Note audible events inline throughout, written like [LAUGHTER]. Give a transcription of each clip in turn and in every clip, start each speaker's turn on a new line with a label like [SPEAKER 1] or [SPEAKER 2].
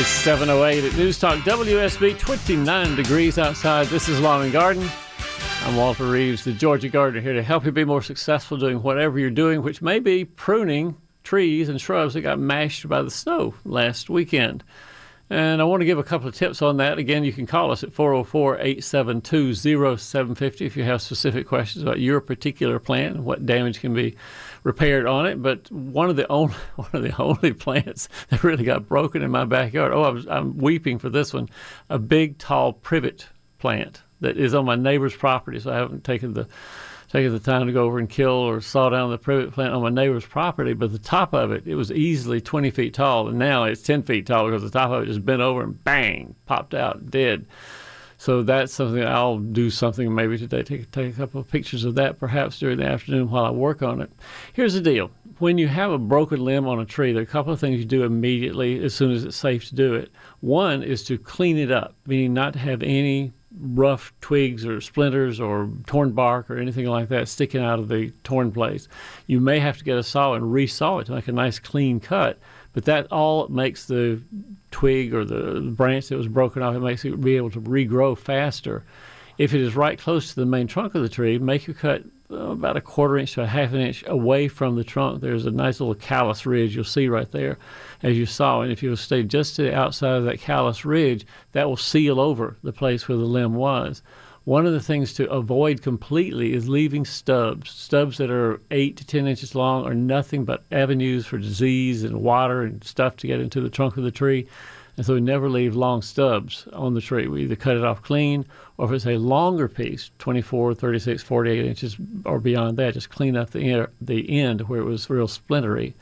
[SPEAKER 1] It's 708 at News Talk WSB, 29 degrees outside. This is Lawn and Garden. I'm Walter Reeves, the Georgia Gardener, here to help you be more successful doing whatever you're doing, which may be pruning trees and shrubs that got mashed by the snow last weekend. And I want to give a couple of tips on that. Again, you can call us at 404 872 0750 if you have specific questions about your particular plant and what damage can be repaired on it. But one of the only [LAUGHS] one of the only plants [LAUGHS] that really got broken in my backyard. Oh, I was, I'm weeping for this one. A big, tall privet plant that is on my neighbor's property. So I haven't taken the taken the time to go over and kill or saw down the privet plant on my neighbor's property. But the top of it, it was easily 20 feet tall, and now it's 10 feet tall because the top of it just bent over and bang, popped out dead. So that's something I'll do something maybe today. Take, take a couple of pictures of that perhaps during the afternoon while I work on it. Here's the deal when you have a broken limb on a tree, there are a couple of things you do immediately as soon as it's safe to do it. One is to clean it up, meaning not to have any rough twigs or splinters or torn bark or anything like that sticking out of the torn place. You may have to get a saw and resaw it to make a nice clean cut, but that all makes the twig or the branch that was broken off, it makes it be able to regrow faster. If it is right close to the main trunk of the tree, make your cut uh, about a quarter inch to a half an inch away from the trunk. There's a nice little callus ridge you'll see right there, as you saw. And if you stay just to the outside of that callus ridge, that will seal over the place where the limb was. One of the things to avoid completely is leaving stubs. Stubs that are eight to ten inches long are nothing but avenues for disease and water and stuff to get into the trunk of the tree. And so we never leave long stubs on the tree. We either cut it off clean, or if it's a longer piece, 24, 36, 48 inches or beyond that, just clean up the end, the end where it was real splintery.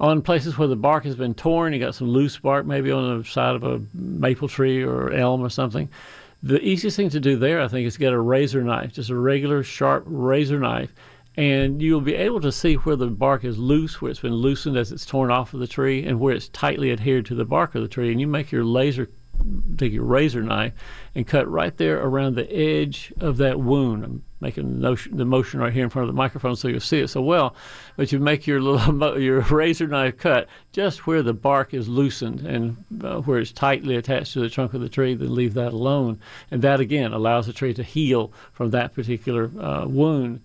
[SPEAKER 1] On places where the bark has been torn, you got some loose bark maybe on the side of a maple tree or elm or something. The easiest thing to do there, I think, is get a razor knife, just a regular sharp razor knife, and you'll be able to see where the bark is loose, where it's been loosened as it's torn off of the tree, and where it's tightly adhered to the bark of the tree. And you make your laser, take your razor knife, and cut right there around the edge of that wound. I'm making the, motion right here in front of the microphone so you'll see it so well. But you make your little [LAUGHS] your razor knife cut just where the bark is loosened and uh, where it's tightly attached to the trunk of the tree. Then leave that alone, and that again allows the tree to heal from that particular uh, wound.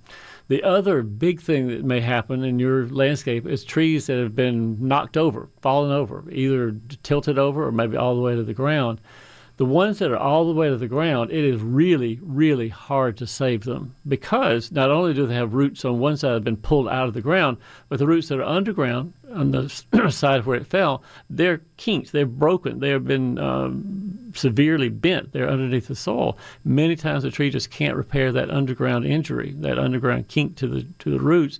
[SPEAKER 1] The other big thing that may happen in your landscape is trees that have been knocked over, fallen over, either tilted over or maybe all the way to the ground. The ones that are all the way to the ground, it is really, really hard to save them because not only do they have roots on one side that have been pulled out of the ground, but the roots that are underground on the [CLEARS THROAT] side where it fell, they're kinked, they're broken, they have been um, severely bent. They're underneath the soil. Many times the tree just can't repair that underground injury, that underground kink to the to the roots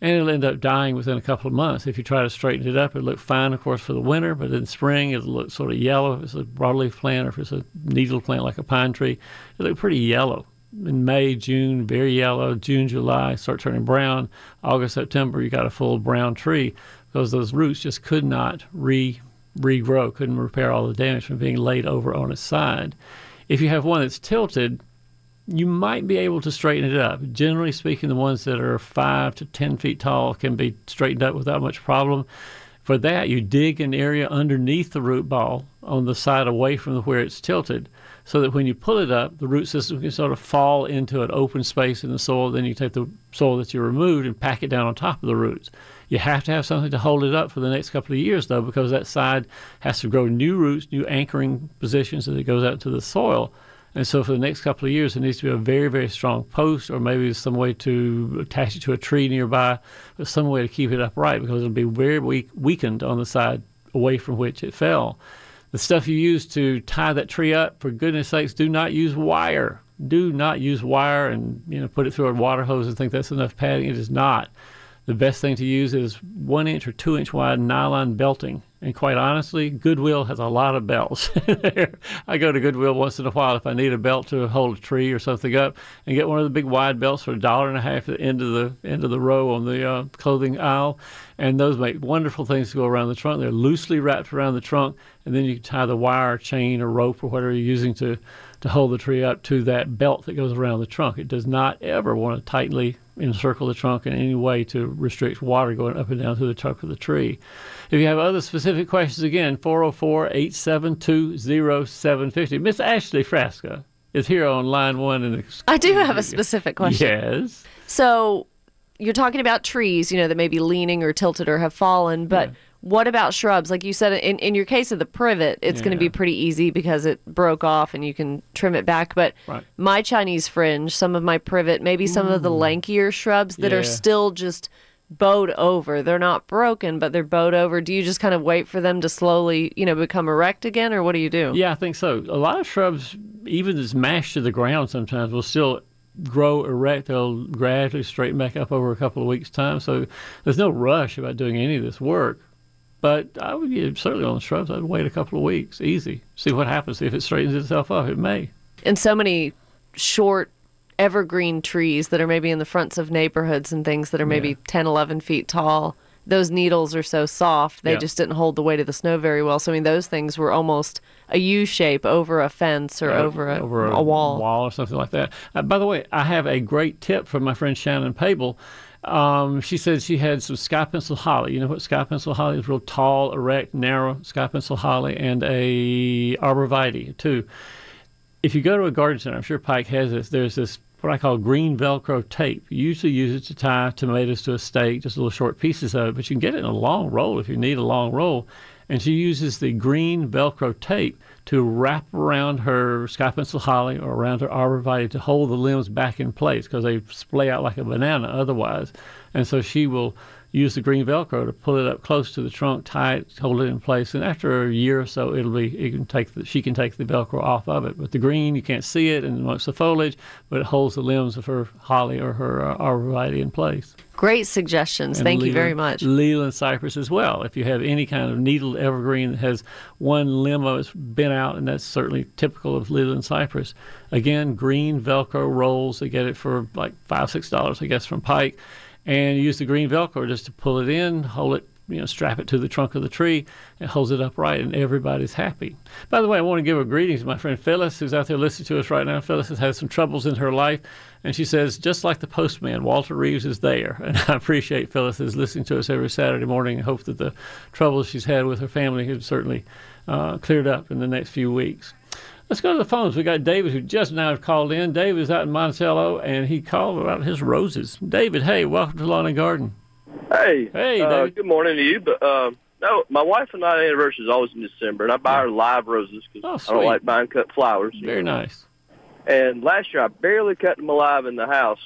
[SPEAKER 1] and it'll end up dying within a couple of months. If you try to straighten it up, it'll look fine, of course, for the winter, but in spring it'll look sort of yellow. If it's a broadleaf plant or if it's a needle plant like a pine tree, it'll look pretty yellow. In May, June, very yellow. June, July, start turning brown. August, September, you got a full brown tree because those roots just could not re regrow, couldn't repair all the damage from being laid over on its side. If you have one that's tilted, you might be able to straighten it up. Generally speaking, the ones that are five to 10 feet tall can be straightened up without much problem. For that, you dig an area underneath the root ball on the side away from where it's tilted so that when you pull it up, the root system can sort of fall into an open space in the soil. Then you take the soil that you removed and pack it down on top of the roots. You have to have something to hold it up for the next couple of years, though, because that side has to grow new roots, new anchoring positions as it goes out into the soil. And so for the next couple of years, it needs to be a very, very strong post, or maybe some way to attach it to a tree nearby, but some way to keep it upright because it'll be very weak, weakened on the side away from which it fell. The stuff you use to tie that tree up, for goodness sakes, do not use wire. Do not use wire and you know put it through a water hose and think that's enough padding. It is not. The best thing to use is one inch or two inch wide nylon belting And quite honestly, Goodwill has a lot of belts. [LAUGHS] I go to Goodwill once in a while if I need a belt to hold a tree or something up, and get one of the big wide belts for a dollar and a half at the end of the end of the row on the uh, clothing aisle. And those make wonderful things to go around the trunk. They're loosely wrapped around the trunk, and then you can tie the wire, chain, or rope, or whatever you're using to to hold the tree up to that belt that goes around the trunk. It does not ever want to tightly encircle the trunk in any way to restrict water going up and down through the trunk of the tree. If you have other specific questions, again, 404 872 0750. Miss Ashley Frasca is here on line one. And
[SPEAKER 2] I do have a specific question.
[SPEAKER 1] Yes.
[SPEAKER 2] So you're talking about trees, you know, that may be leaning or tilted or have fallen, but
[SPEAKER 1] Yeah.
[SPEAKER 2] What about shrubs? Like you said, in, in your case of the privet, it's going to be pretty easy because it broke off and you can trim it back. But
[SPEAKER 1] Right.
[SPEAKER 2] my Chinese fringe, some of my privet, maybe some of the mm. lankier shrubs that
[SPEAKER 1] Yeah.
[SPEAKER 2] are still just bowed over. They're not broken, but they're bowed over. Do you just kind of wait for them to slowly, you know, become erect again, or what do you do?
[SPEAKER 1] Yeah, I think so. A lot of shrubs, even as mashed to the ground, sometimes will still grow erect. They'll gradually straighten back up over a couple of weeks' time. So there's no rush about doing any of this work. But I would certainly on the shrubs, I'd wait a couple of weeks, easy. See what happens. See if it straightens itself up. It may.
[SPEAKER 2] and so many short evergreen trees that are maybe in the fronts of neighborhoods and things that are maybe
[SPEAKER 1] Yeah.
[SPEAKER 2] 10 11 feet tall those needles are so soft they
[SPEAKER 1] Yeah.
[SPEAKER 2] just didn't hold the weight of the snow very well so i mean those things were almost a u shape over a fence or over, a,
[SPEAKER 1] over
[SPEAKER 2] a wall
[SPEAKER 1] or something like that. Uh, by the way, I have a great tip from my friend Shannon Pable. Um, she said she had some sky pencil holly. You know what sky pencil holly is? Real tall, erect, narrow sky pencil holly, and a arborvitae too. If you go to a garden center, I'm sure Pike has this. There's this what I call green Velcro tape. You usually use it to tie tomatoes to a stake, just little short pieces of it, but you can get it in a long roll if you need a long roll. And she uses the green Velcro tape to wrap around her sky pencil holly or around her arborvitae to hold the limbs back in place because they splay out like a banana otherwise. And so she will use the green Velcro to pull it up close to the trunk, tie it, hold it in place, and after a year or so, it'll be it can take the, she can take the Velcro off of it. But the green, you can't see it and amongst the foliage, but it holds the limbs of her holly or her uh, arborvitae in place.
[SPEAKER 2] great suggestions
[SPEAKER 1] And
[SPEAKER 2] thank you very much
[SPEAKER 1] Leyland cypress as well. If you have any kind of needled evergreen that has one limb of it's bent out, and that's certainly typical of Leyland cypress. Again, green Velcro rolls. They get it for like five, six dollars, I guess, from Pike, and use the green Velcro just to pull it in, hold it. You know, strap it to the trunk of the tree. It holds it upright, and everybody's happy. By the way, I want to give a greeting to my friend Phyllis, who's out there listening to us right now. Phyllis has had some troubles in her life, and she says, just like the postman, Walter Reeves is there. [LAUGHS] And I appreciate Phyllis is listening to us every Saturday morning and hope that the troubles she's had with her family have certainly uh, cleared up in the next few weeks. Let's go to the phones. We got David, who just now called in. David's out in Monticello, and he called about his roses. David, hey, welcome to Lawn and Garden.
[SPEAKER 3] Hey,
[SPEAKER 1] Hey,
[SPEAKER 3] uh,
[SPEAKER 1] David.
[SPEAKER 3] good morning to you. But uh, no, my wife and I anniversary is always in December, and I buy her live roses
[SPEAKER 1] Oh,
[SPEAKER 3] because I don't like buying cut flowers.
[SPEAKER 1] Very
[SPEAKER 3] know.
[SPEAKER 1] nice.
[SPEAKER 3] And last year I barely cut them alive in the house.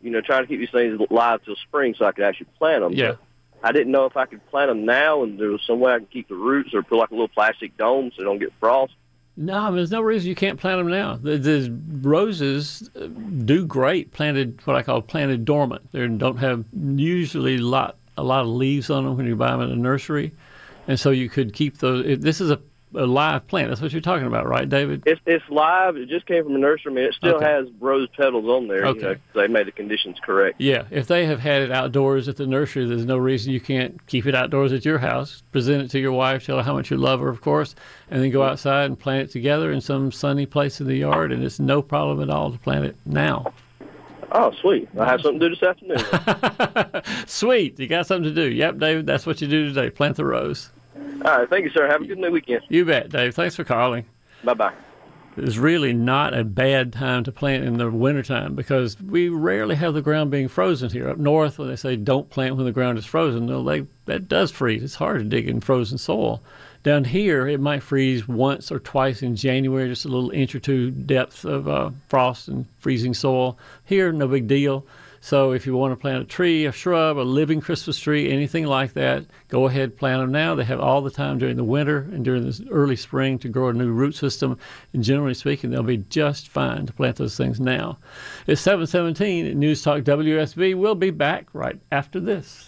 [SPEAKER 3] You know, trying to keep these things alive till spring so I could actually plant them.
[SPEAKER 1] Yeah.
[SPEAKER 3] I didn't know if I could plant them now, and there was some way I could keep the roots or put like a little plastic dome so they don't get frost.
[SPEAKER 1] No, I mean, there's no reason you can't plant them now. The, the roses uh, do great planted, what I call planted dormant. They don't have usually lot a lot of leaves on them when you buy them in a nursery, and so you could keep those. This is a, a live plant. That's what you're talking about, right, David?
[SPEAKER 3] It's it's live. It just came from a nursery. I mean, it still
[SPEAKER 1] Okay.
[SPEAKER 3] has rose petals on there.
[SPEAKER 1] Okay.
[SPEAKER 3] You know, they made the conditions correct.
[SPEAKER 1] Yeah, if they have had it outdoors at the nursery, there's no reason you can't keep it outdoors at your house. Present it to your wife, tell her how much you love her, of course, and then go mm-hmm. outside and plant it together in some sunny place in the yard, and it's no problem at all to plant it now.
[SPEAKER 3] Oh, sweet! I have something to do this afternoon. [LAUGHS]
[SPEAKER 1] Sweet, you got something to do. Yep, David, that's what you do today. Plant the rose.
[SPEAKER 3] All right, thank you, sir. Have a good new weekend.
[SPEAKER 1] You bet, Dave. Thanks for calling.
[SPEAKER 3] Bye bye.
[SPEAKER 1] It's really not a bad time to plant in the wintertime because we rarely have the ground being frozen here. Up north, when they say don't plant when the ground is frozen, well, they, that does freeze. It's hard to dig in frozen soil. Down here, it might freeze once or twice in January, just a little inch or two depth of uh, frost and freezing soil. Here, no big deal. So if you want to plant a tree, a shrub, a living Christmas tree, anything like that, go ahead, plant them now. They have all the time during the winter and during the early spring to grow a new root system. And generally speaking, they'll be just fine to plant those things now. It's 717 at News Talk WSB. We'll be back right after this.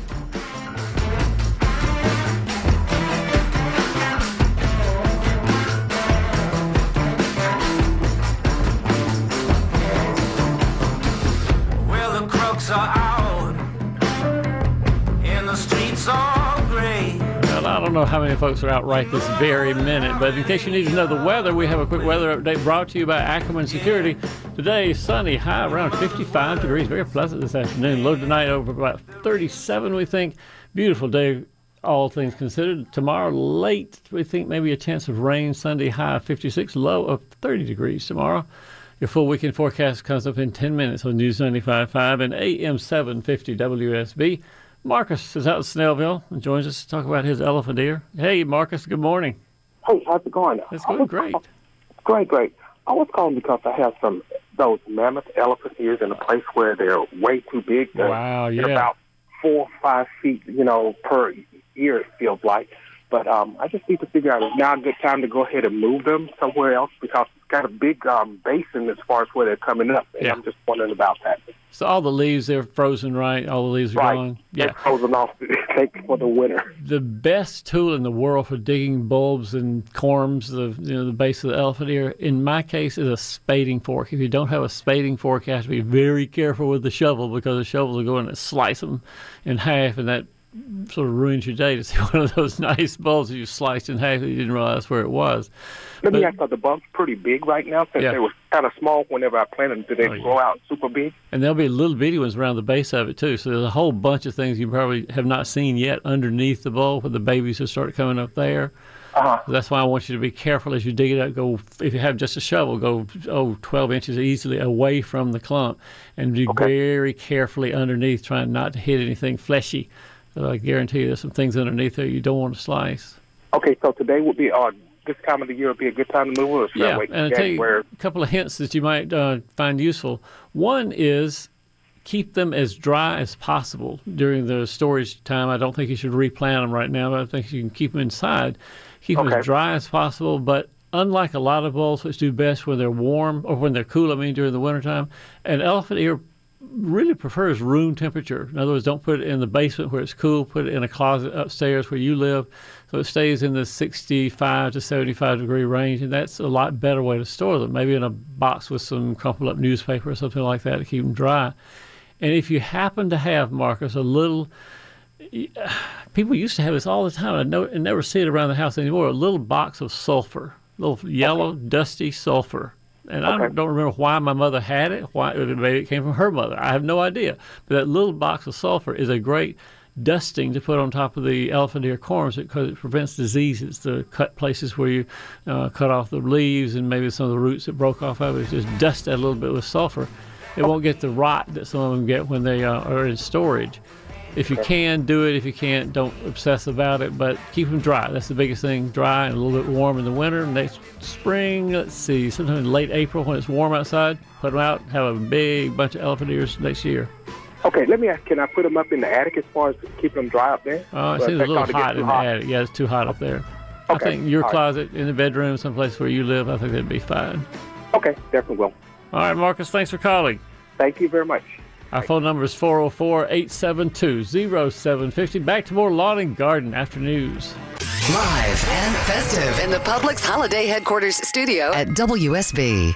[SPEAKER 1] Know how many folks are out right this very minute, but in case you need to know the weather, we have a quick weather update brought to you by Ackerman Security. Today, sunny, high around 55 degrees, very pleasant this afternoon. Low tonight over about 37, we think. Beautiful day, all things considered. Tomorrow, late, we think maybe a chance of rain. Sunday, high 56, low of 30 degrees tomorrow. Your full weekend forecast comes up in 10 minutes on News 95.5 and AM 750 WSB. Marcus is out in Snellville and joins us to talk about his elephant ear. Hey, Marcus, good morning.
[SPEAKER 4] Hey, how's it going?
[SPEAKER 1] It's going great.
[SPEAKER 4] call- Great, great. I was calling because I have some those mammoth elephant ears in a place where they're way too big. They're,
[SPEAKER 1] Wow,
[SPEAKER 4] they're
[SPEAKER 1] yeah.
[SPEAKER 4] about four, or five feet, you know, per ear. It feels like. But um, I just need to figure out is now a good time to go ahead and move them somewhere else because it's got a big um, basin as far as where they're coming up, and
[SPEAKER 1] Yeah.
[SPEAKER 4] I'm just wondering about that.
[SPEAKER 1] So all the leaves, they're frozen, right? All the leaves are
[SPEAKER 4] Right.
[SPEAKER 1] gone.
[SPEAKER 4] They're
[SPEAKER 1] Yeah.
[SPEAKER 4] frozen off [LAUGHS] take for the winter.
[SPEAKER 1] The best tool in the world for digging bulbs and corms, the you know the base of the elephant ear, in my case, is a spading fork. If you don't have a spading fork, you have to be very careful with the shovel because the shovel will go in and slice them in half, and that sort of ruins your day to see [LAUGHS] one of those nice bulbs that you sliced in half that you didn't realize where it was.
[SPEAKER 4] Let me
[SPEAKER 1] But-
[SPEAKER 4] ask, are the bumps pretty big right now? Since
[SPEAKER 1] Yeah.
[SPEAKER 4] they were kind of small whenever I planted them, did they
[SPEAKER 1] Oh, yeah.
[SPEAKER 4] grow out super big?
[SPEAKER 1] And there'll be little bitty ones around the base of it too. So there's a whole bunch of things you probably have not seen yet underneath the bulb, where the babies will start coming up there.
[SPEAKER 4] Uh-huh.
[SPEAKER 1] That's why I want you to be careful as you dig it up. Go if you have just a shovel, go oh 12 inches easily away from the clump, and be
[SPEAKER 4] Okay.
[SPEAKER 1] very carefully underneath, trying not to hit anything fleshy. I guarantee you, there's some things underneath there you don't want to slice.
[SPEAKER 4] Okay, so today would be, uh, this time of the year would be a good time to move, or
[SPEAKER 1] Yeah, and I'll tell you a couple of hints that you might uh, find useful. One is keep them as dry as possible during the storage time. I don't think you should replant them right now, but I think you can keep them inside. Keep them as dry as possible, but unlike a lot of bulbs which do best when they're warm or when they're cool, I mean during the wintertime, an elephant ear really prefers room temperature. In other words, don't put it in the basement where it's cool. Put it in a closet upstairs where you live, so it stays in the 65 to 75 degree range, and that's a lot better way to store them. Maybe in a box with some crumpled up newspaper or something like that to keep them dry. And if you happen to have Marcus a little, [SIGHS] people used to have this all the time. I, know, I never see it around the house anymore. A little box of sulfur, little yellow, dusty sulfur. And I don't, don't remember why my mother had it. Why maybe it came from her mother. I have no idea. But that little box of sulfur is a great dusting to put on top of the elephant ear corms because it prevents diseases. The cut places where you uh, cut off the leaves and maybe some of the roots that broke off of it, just dust that a little bit with sulfur. It won't get the rot that some of them get when they uh, are in storage. If you can, do it. If you can't, don't obsess about it. But keep them dry. That's the biggest thing. Dry and a little bit warm in the winter. Next spring, let's see, sometime in late April when it's warm outside, put them out. Have a big bunch of elephant ears next year.
[SPEAKER 4] Okay, let me ask, can I put them up in the attic as far as keeping them dry up there?
[SPEAKER 1] Oh, it seems a little hot in the attic. Yeah, it's too hot up there. I think your
[SPEAKER 4] all right.
[SPEAKER 1] closet in the bedroom, someplace where you live, I think that'd be fine.
[SPEAKER 4] Okay, definitely will.
[SPEAKER 1] All right, Marcus, thanks for calling.
[SPEAKER 4] Thank you very much.
[SPEAKER 1] Our phone number is 404 872 0750. Back to more lawn and garden after news.
[SPEAKER 5] Live and festive in the Publix Holiday Headquarters studio at WSB.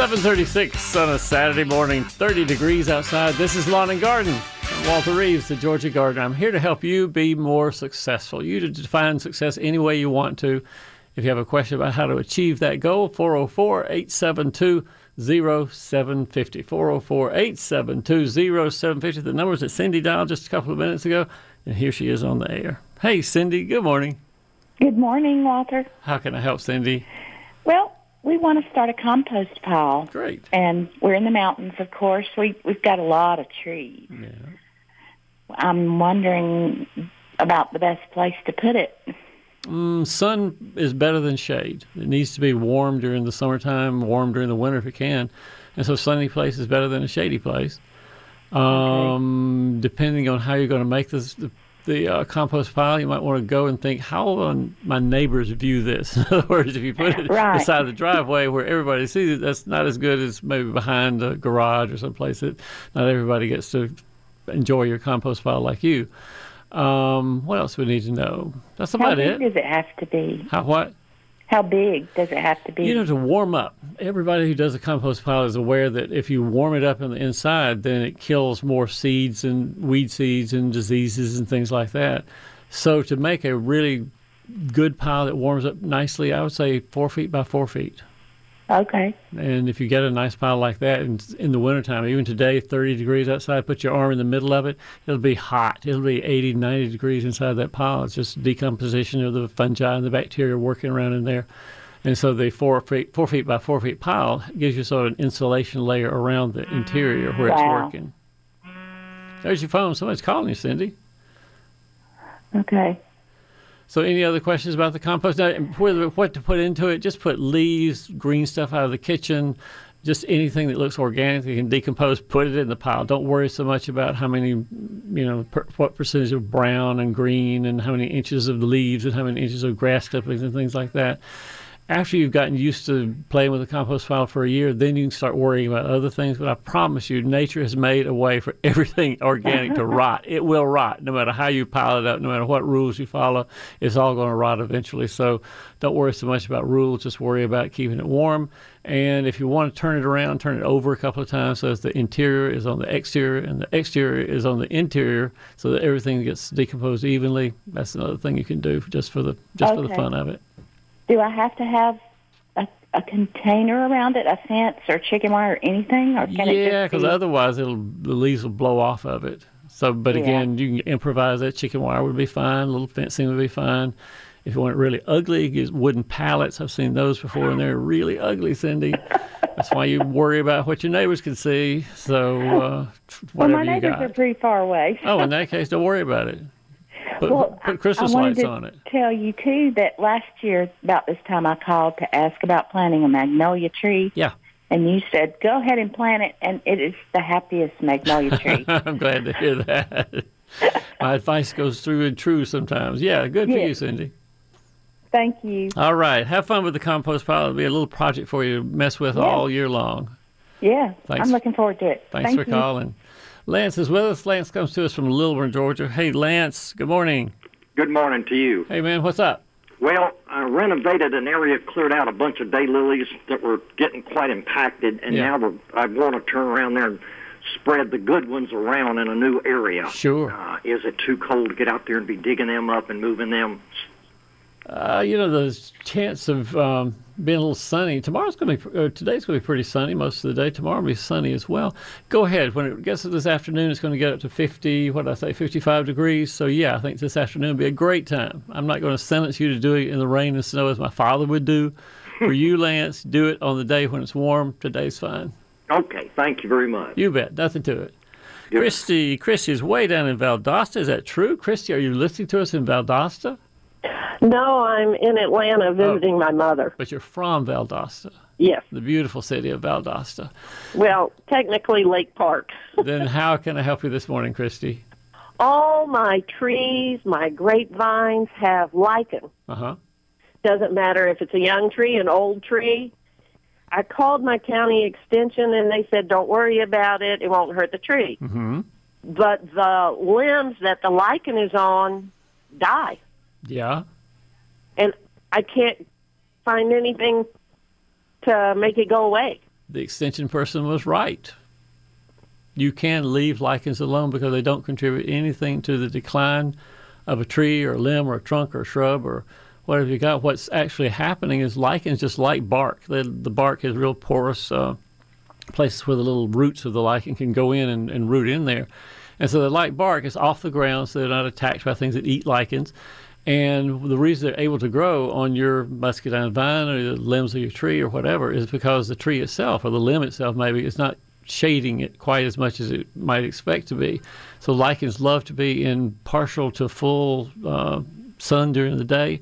[SPEAKER 1] 736 on a Saturday morning, 30 degrees outside. This is Lawn and Garden. I'm Walter Reeves, the Georgia Gardener. I'm here to help you be more successful. You to define success any way you want to. If you have a question about how to achieve that goal, 404 872 0750. 404 872 0750. The numbers that Cindy dialed just a couple of minutes ago. And here she is on the air. Hey, Cindy, good morning.
[SPEAKER 6] Good morning, Walter.
[SPEAKER 1] How can I help, Cindy?
[SPEAKER 6] Well, we want to start a compost pile.
[SPEAKER 1] Great.
[SPEAKER 6] And we're in the mountains, of course. We we've got a lot of trees.
[SPEAKER 1] Yeah.
[SPEAKER 6] I'm wondering about the best place to put it.
[SPEAKER 1] Mm, sun is better than shade. It needs to be warm during the summertime, warm during the winter if it can. And so, sunny place is better than a shady place. Um, Depending on how you're going to make this, the, the uh, compost pile, you might want to go and think, how will my neighbors view this? [LAUGHS] In other words, if you put it
[SPEAKER 6] Right.
[SPEAKER 1] beside the driveway where everybody sees it, that's not as good as maybe behind a garage or someplace that not everybody gets to enjoy your compost pile like you. Um, what else we need to know? That's
[SPEAKER 6] How
[SPEAKER 1] about
[SPEAKER 6] big
[SPEAKER 1] it.
[SPEAKER 6] does it have to be?
[SPEAKER 1] How what?
[SPEAKER 6] How big does it have to be?
[SPEAKER 1] You know, to warm up. Everybody who does a compost pile is aware that if you warm it up on the inside, then it kills more seeds and weed seeds and diseases and things like that. So to make a really good pile that warms up nicely, I would say four feet by four feet.
[SPEAKER 6] Okay.
[SPEAKER 1] And if you get a nice pile like that in, in the wintertime, even today, 30 degrees outside, put your arm in the middle of it, it'll be hot. It'll be 80, 90 degrees inside that pile. It's just decomposition of the fungi and the bacteria working around in there. And so the four feet, four feet by four feet pile gives you sort of an insulation layer around the interior where it's
[SPEAKER 6] Wow.
[SPEAKER 1] working. There's your phone. Somebody's calling you, Cindy.
[SPEAKER 6] Okay.
[SPEAKER 1] So, any other questions about the compost? Now, what to put into it, just put leaves, green stuff out of the kitchen, just anything that looks organic that can decompose. Put it in the pile. Don't worry so much about how many, you know, per, what percentage of brown and green, and how many inches of leaves, and how many inches of grass clippings and things like that. After you've gotten used to playing with the compost pile for a year, then you can start worrying about other things. But I promise you, nature has made a way for [LAUGHS] everything organic to [LAUGHS] rot. It will rot, no matter how you pile it up, no matter what rules you follow. It's all going to rot eventually. So don't worry so much about rules. Just worry about keeping it warm. And if you want to turn it around, turn it over a couple of times so that the interior is on the exterior and the exterior is on the interior, so that everything gets decomposed evenly. That's another thing you can do just for the just for the fun of it.
[SPEAKER 6] Do I have to have a, a container around it, a fence or chicken wire or anything, or can it
[SPEAKER 1] yeah, because
[SPEAKER 6] be?
[SPEAKER 1] otherwise it'll the leaves will blow off of it. So, but
[SPEAKER 6] Yeah.
[SPEAKER 1] again, you can improvise that. Chicken wire would be fine. A little fencing would be fine. If you want it really ugly, use wooden pallets. I've seen those before, and they're really ugly, Cindy. That's why you worry about what your neighbors can see. So, uh,
[SPEAKER 6] well,
[SPEAKER 1] whatever
[SPEAKER 6] my
[SPEAKER 1] you
[SPEAKER 6] neighbors
[SPEAKER 1] got.
[SPEAKER 6] are pretty far away.
[SPEAKER 1] Oh, in that case, don't worry about it. Put,
[SPEAKER 6] well,
[SPEAKER 1] put Christmas
[SPEAKER 6] I wanted
[SPEAKER 1] lights
[SPEAKER 6] to
[SPEAKER 1] on it.
[SPEAKER 6] tell you too that last year about this time I called to ask about planting a magnolia tree.
[SPEAKER 1] Yeah.
[SPEAKER 6] And you said, go ahead and plant it, and it is the happiest magnolia tree. [LAUGHS]
[SPEAKER 1] I'm glad to hear that. [LAUGHS] My advice goes through and true sometimes. Yeah, good for you, Cindy.
[SPEAKER 6] Thank you.
[SPEAKER 1] All right. Have fun with the compost pile. It'll be a little project for you to mess with
[SPEAKER 6] Yeah.
[SPEAKER 1] all year long.
[SPEAKER 6] Yeah,
[SPEAKER 1] Thanks.
[SPEAKER 6] I'm looking forward to it.
[SPEAKER 1] Thanks
[SPEAKER 6] Thank
[SPEAKER 1] for
[SPEAKER 6] you.
[SPEAKER 1] calling. Lance is with us. Lance comes to us from Lilburn, Georgia. Hey, Lance. Good morning.
[SPEAKER 7] Good morning to you.
[SPEAKER 1] Hey, man. What's up?
[SPEAKER 7] Well, I renovated an area, cleared out a bunch of daylilies that were getting quite impacted, and
[SPEAKER 1] Yeah.
[SPEAKER 7] now I want to turn around there and spread the good ones around in a new area.
[SPEAKER 1] Sure.
[SPEAKER 7] Uh, is it too cold to get out there and be digging them up and moving them?
[SPEAKER 1] Uh, you know, the chance of um, being a little sunny. Tomorrow's going to be, uh, today's going to be pretty sunny most of the day. Tomorrow will be sunny as well. Go ahead. When it gets to this afternoon, it's going to get up to 50, what did I say, 55 degrees. So, yeah, I think this afternoon will be a great time. I'm not going to sentence you to do it in the rain and snow as my father would do. For you, [LAUGHS] Lance, do it on the day when it's warm. Today's fine.
[SPEAKER 7] Okay, thank you very much.
[SPEAKER 1] You bet. Nothing to it. Christy, Christy is way down in Valdosta. Is that true? Christy, are you listening to us in Valdosta?
[SPEAKER 8] No, I'm in Atlanta visiting my mother.
[SPEAKER 1] But you're from Valdosta.
[SPEAKER 8] Yes.
[SPEAKER 1] The beautiful city of Valdosta.
[SPEAKER 8] Well, technically Lake Park. [LAUGHS]
[SPEAKER 1] then how can I help you this morning, Christy?
[SPEAKER 8] All my trees, my grapevines have lichen.
[SPEAKER 1] Uh huh.
[SPEAKER 8] Doesn't matter if it's a young tree, an old tree. I called my county extension and they said, don't worry about it. It won't hurt the tree.
[SPEAKER 1] Mm-hmm.
[SPEAKER 8] But the limbs that the lichen is on die.
[SPEAKER 1] Yeah.
[SPEAKER 8] And I can't find anything to make it go away.
[SPEAKER 1] The extension person was right. You can leave lichens alone because they don't contribute anything to the decline of a tree or a limb or a trunk or a shrub or whatever you got. What's actually happening is lichens just like bark. The, the bark has real porous uh, places where the little roots of the lichen can go in and, and root in there. And so they like bark. is off the ground, so they're not attacked by things that eat lichens. And the reason they're able to grow on your muscadine vine or the limbs of your tree or whatever is because the tree itself or the limb itself maybe is not shading it quite as much as it might expect to be. So lichens love to be in partial to full uh, sun during the day,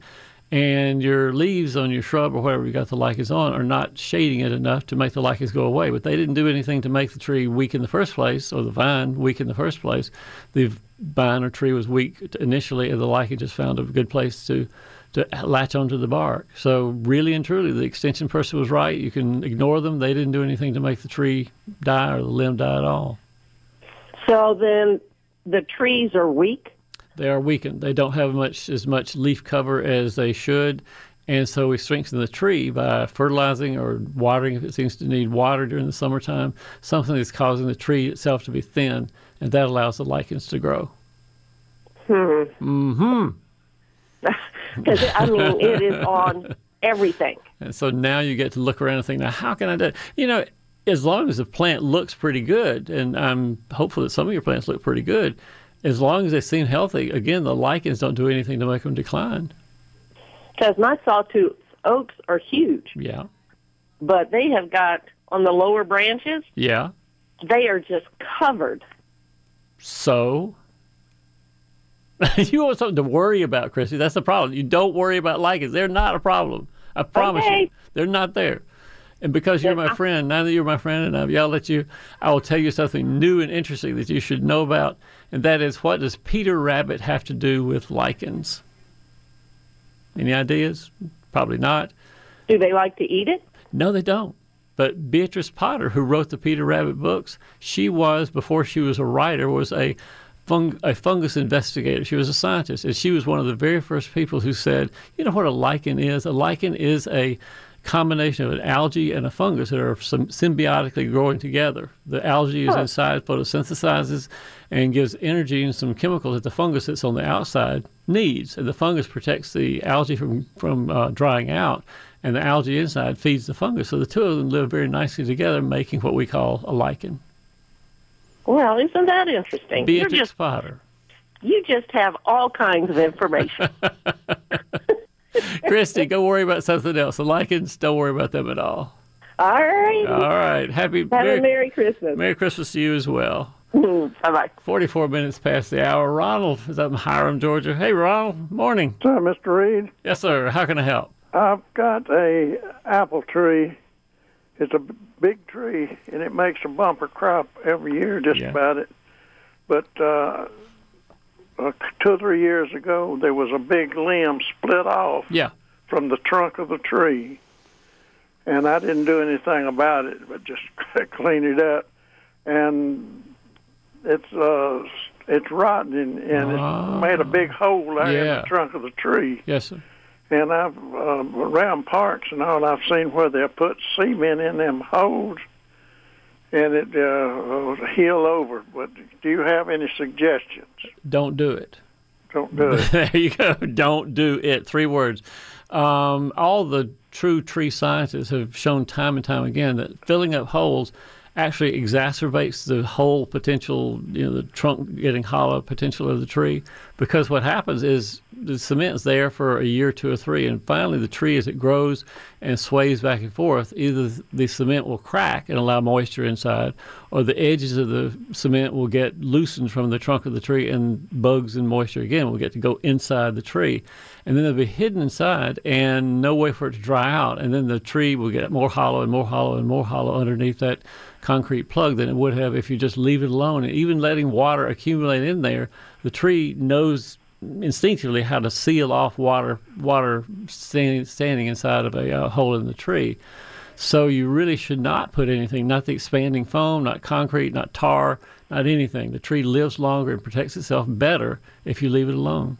[SPEAKER 1] and your leaves on your shrub or whatever you got the lichens on are not shading it enough to make the lichens go away. But they didn't do anything to make the tree weak in the first place, or the vine weak in the first place. The vine or tree was weak initially, and the lichen just found a good place to to latch onto the bark. So really and truly, the extension person was right. You can ignore them; they didn't do anything to make the tree die or the limb die at all.
[SPEAKER 8] So then the trees are weak.
[SPEAKER 1] They are weakened. They don't have much as much leaf cover as they should. And so we strengthen the tree by fertilizing or watering if it seems to need water during the summertime, something that's causing the tree itself to be thin, and that allows the lichens to grow.
[SPEAKER 8] Hmm.
[SPEAKER 1] Mm-hmm. [LAUGHS]
[SPEAKER 8] Because I mean, it is on [LAUGHS] everything.
[SPEAKER 1] And so now you get to look around and think, now how can I do it? You know, as long as the plant looks pretty good, and I'm hopeful that some of your plants look pretty good, as long as they seem healthy, again, the lichens don't do anything to make them decline.
[SPEAKER 8] Because my sawtooth oaks are huge,
[SPEAKER 1] Yeah.
[SPEAKER 8] but they have got on the lower branches.
[SPEAKER 1] Yeah.
[SPEAKER 8] They are just covered.
[SPEAKER 1] So [LAUGHS] you want something to worry about, Chrissy. That's the problem. You don't worry about lichens. They're not a problem. I promise you. They're not there. And because you're my friend, now that you're my friend and I've yelled at you, I will tell you something new and interesting that you should know about. And that is what does Peter Rabbit have to do with lichens? Any ideas? Probably not.
[SPEAKER 8] Do they like to eat it?
[SPEAKER 1] No, they don't. But Beatrice Potter, who wrote the Peter Rabbit books, she was before she was a writer was a fung- a fungus investigator. She was a scientist, and she was one of the very first people who said, "You know what a lichen is? A lichen is a combination of an algae and a fungus that are sym- symbiotically growing together. The algae is inside, photosynthesizes, and gives energy and some chemicals that the fungus that's on the outside needs. And the fungus protects the algae from from uh, drying out, and the algae inside feeds the fungus. So the two of them live very nicely together, making what we call a lichen.
[SPEAKER 8] Well, isn't that interesting? You're just
[SPEAKER 1] Potter.
[SPEAKER 8] you just have all kinds of information. [LAUGHS] [LAUGHS]
[SPEAKER 1] Christy, go worry about something else. The lichens, don't worry about them at all.
[SPEAKER 8] all right.
[SPEAKER 1] All right. Happy
[SPEAKER 8] Have a Merry Christmas.
[SPEAKER 1] Merry Christmas to you as well.
[SPEAKER 8] bye bye.
[SPEAKER 1] 44 minutes past the hour. Ronald is up in Hiram, Georgia. Hey, Ronald. Morning.
[SPEAKER 9] Sir, Mr. Reed,
[SPEAKER 1] Yes, sir. How can I help?
[SPEAKER 9] I've got a apple tree. It's a big tree, and it makes a bumper crop every year, just
[SPEAKER 1] Yeah.
[SPEAKER 9] about it. But uh, uh, two or three years ago, there was a big limb split off
[SPEAKER 1] Yeah.
[SPEAKER 9] from the trunk of the tree, and I didn't do anything about it, but just [LAUGHS] clean it up, and it's uh, it's rotten, and, and
[SPEAKER 1] Ah.
[SPEAKER 9] it made a big hole there in the trunk of the tree.
[SPEAKER 1] Yes, sir.
[SPEAKER 9] And I've uh, around parks and all, I've seen where they put cement in them holes, and it uh, heal over. But do you have any suggestions?
[SPEAKER 1] Don't do it.
[SPEAKER 9] Don't do it. [LAUGHS]
[SPEAKER 1] there you go. Don't do it. Three words. Um, all the true tree scientists have shown time and time again that filling up holes actually exacerbates the whole potential, you know, the trunk getting hollow potential of the tree. Because what happens is the cement's there for a year, two or three, and finally the tree, as it grows and sways back and forth, either the cement will crack and allow moisture inside, or the edges of the cement will get loosened from the trunk of the tree, and bugs and moisture again will get to go inside the tree. And then they'll be hidden inside and no way for it to dry out. And then the tree will get more hollow and more hollow and more hollow underneath that concrete plug than it would have if you just leave it alone. And even letting water accumulate in there, the tree knows instinctively how to seal off water water standing, standing inside of a uh, hole in the tree. So you really should not put anything, not the expanding foam, not concrete, not tar, not anything. The tree lives longer and protects itself better if you leave it alone.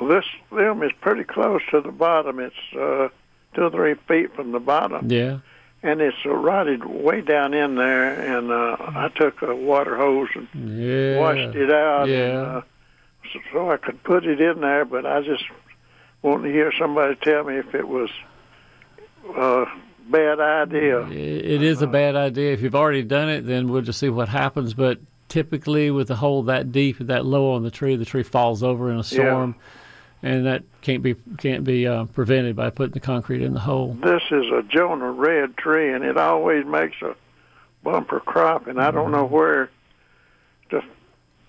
[SPEAKER 9] Well, this limb is pretty close to the bottom. It's uh, two or three feet from the bottom,
[SPEAKER 1] Yeah.
[SPEAKER 9] And it's rotted way down in there. And uh, I took a water hose and
[SPEAKER 1] Yeah.
[SPEAKER 9] washed it out.
[SPEAKER 1] Yeah.
[SPEAKER 9] And, uh, so, so I could put it in there, but I just want to hear somebody tell me if it was a bad idea.
[SPEAKER 1] It is a bad idea. If you've already done it, then we'll just see what happens. But typically with a hole that deep that low on the tree, the tree falls over in a storm, and that can't be can't be uh, prevented by putting the concrete in the hole.
[SPEAKER 9] This is a Jonared tree, and it always makes a bumper crop, and I don't know where the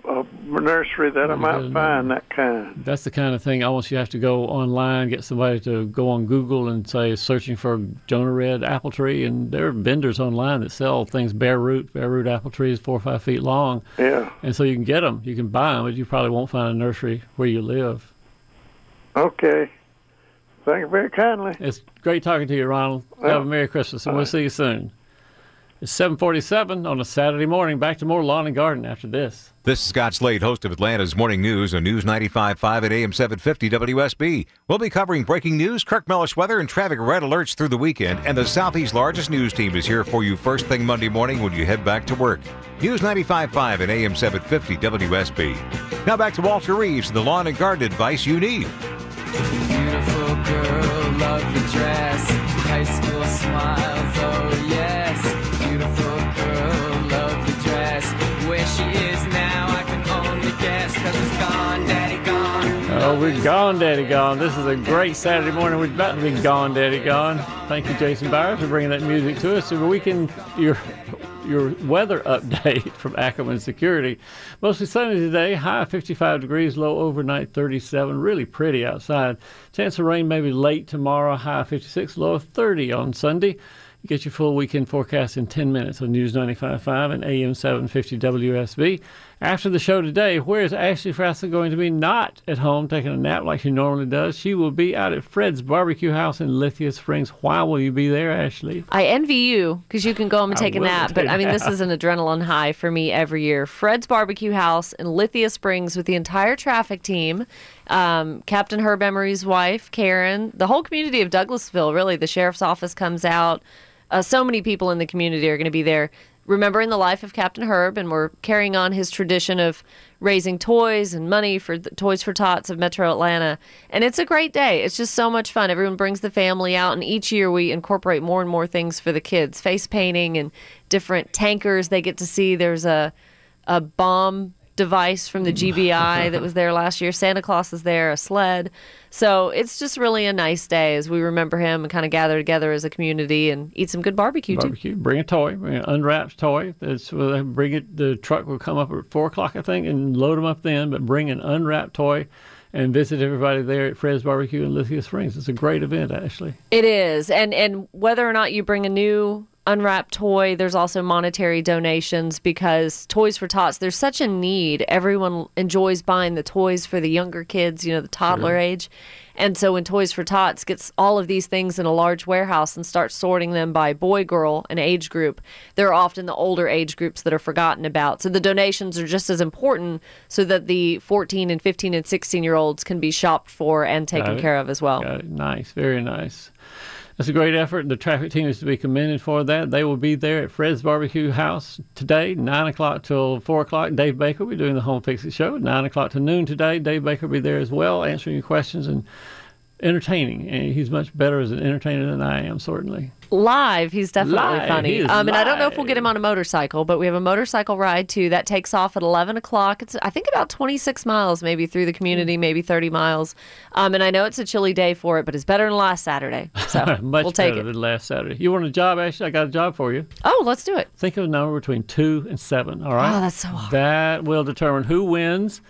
[SPEAKER 9] a nursery that I might find that kind.
[SPEAKER 1] That's the kind of thing almost you have to go online, get somebody to go on Google and say searching for Jonared apple tree, and there are vendors online that sell things bare root, bare root apple trees, four or five feet long.
[SPEAKER 9] Yeah.
[SPEAKER 1] And so you can get them, you can buy them, but you probably won't find a nursery where you live.
[SPEAKER 9] Okay. Thank you very kindly.
[SPEAKER 1] It's great talking to you, Ronald. Have a Merry Christmas, and we'll see you soon. It's 747 on a Saturday morning. Back to more Lawn and Garden after this.
[SPEAKER 10] This is Scott Slade, host of Atlanta's Morning News on News 95.5 at AM 750 WSB. We'll be covering breaking news, Kirk Mellish weather, and traffic red alerts through the weekend. And the Southeast's largest news team is here for you first thing Monday morning when you head back to work. News 95.5 at AM 750 WSB. Now back to Walter Reeves and the lawn and garden advice you need.
[SPEAKER 11] Beautiful girl, dress, high school oh yes. Beautiful girl, dress. Where she is now, I can only guess, cause it's gone, daddy gone.
[SPEAKER 1] Oh, we're gone, Daddy Gone. This is a great Saturday morning. We're about to be gone, Daddy Gone. Thank you, Jason Byers, for bringing that music to us. So we can your your weather [LAUGHS] update from Ackerman Security. Mostly sunny today, high 55 degrees, low overnight 37. Really pretty outside. Chance of rain maybe late tomorrow, high 56, low of 30 on Sunday. You get your full weekend forecast in 10 minutes on News 95.5 and AM 750 WSB. After the show today, where is Ashley Frasca going to be? Not at home taking a nap like she normally does. She will be out at Fred's Barbecue House in Lithia Springs. Why will you be there, Ashley?
[SPEAKER 2] I envy you because you can go home and take a nap. But I mean, this is an adrenaline high for me every year. Fred's Barbecue House in Lithia Springs with the entire traffic team, um, Captain Herb Emery's wife, Karen, the whole community of Douglasville, really. The sheriff's office comes out. Uh, so many people in the community are going to be there remembering the life of Captain Herb, and we're carrying on his tradition of raising toys and money for the Toys for Tots of Metro Atlanta. And it's a great day. It's just so much fun. Everyone brings the family out, and each year we incorporate more and more things for the kids face painting and different tankers they get to see. There's a, a bomb device from the GBI [LAUGHS] that was there last year. Santa Claus is there, a sled. So it's just really a nice day as we remember him and kind of gather together as a community and eat some good barbecue, too.
[SPEAKER 1] Barbecue. Bring a toy, bring an unwrapped toy. That's bring it. The truck will come up at four o'clock, I think, and load them up then. But bring an unwrapped toy and visit everybody there at Fred's Barbecue in Lithia Springs. It's a great event, actually.
[SPEAKER 2] It is. And and whether or not you bring a new unwrapped toy, there's also monetary donations because Toys for Tots, there's such a need. Everyone enjoys buying the toys for the younger kids, you know, the toddler age. And so when Toys for Tots gets all of these things in a large warehouse and starts sorting them by boy, girl, and age group, there are often the older age groups that are forgotten about. So the donations are just as important so that the 14 and 15 and 16 year olds can be shopped for and taken care of as well.
[SPEAKER 1] Nice, very nice. That's a great effort. The traffic team is to be commended for that. They will be there at Fred's Barbecue House today, 9 o'clock till 4 o'clock. Dave Baker will be doing the Home Fix It Show, 9 o'clock to noon today. Dave Baker will be there as well, answering your questions and entertaining. And he's much better as an entertainer than I am, certainly.
[SPEAKER 2] Live, he's definitely
[SPEAKER 1] Live,
[SPEAKER 2] funny.
[SPEAKER 1] he
[SPEAKER 2] um, and I don't know if we'll get him on a motorcycle, but we have a motorcycle ride too that takes off at 11 o'clock. It's I think about 26 miles, maybe through the community, maybe 30 miles. Um, and I know it's a chilly day for it, but it's better than last Saturday. [LAUGHS] So
[SPEAKER 1] much
[SPEAKER 2] we'll take
[SPEAKER 1] better
[SPEAKER 2] it.
[SPEAKER 1] than last Saturday. You want a job, Ashley? I got a job for you.
[SPEAKER 2] Oh, let's do it.
[SPEAKER 1] Think of a number between two and seven. All right.
[SPEAKER 2] Oh, that's so hard.
[SPEAKER 1] That will determine who wins.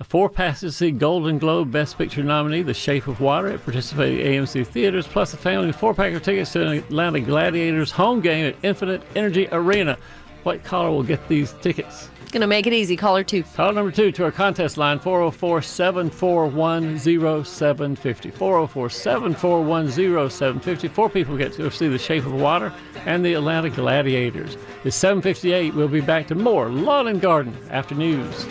[SPEAKER 1] A four passes to see Golden Globe Best Picture nominee, The Shape of Water, at participating AMC theaters, plus a family four pack of tickets to an Atlanta Gladiators home game at Infinite Energy Arena. White collar will get these tickets.
[SPEAKER 2] Gonna make it easy. Caller two.
[SPEAKER 1] Caller number two to our contest line 404 741 0750. 404 741 0750. Four people get to see The Shape of Water and the Atlanta Gladiators. It's 758. We'll be back to more Lawn and Garden after news.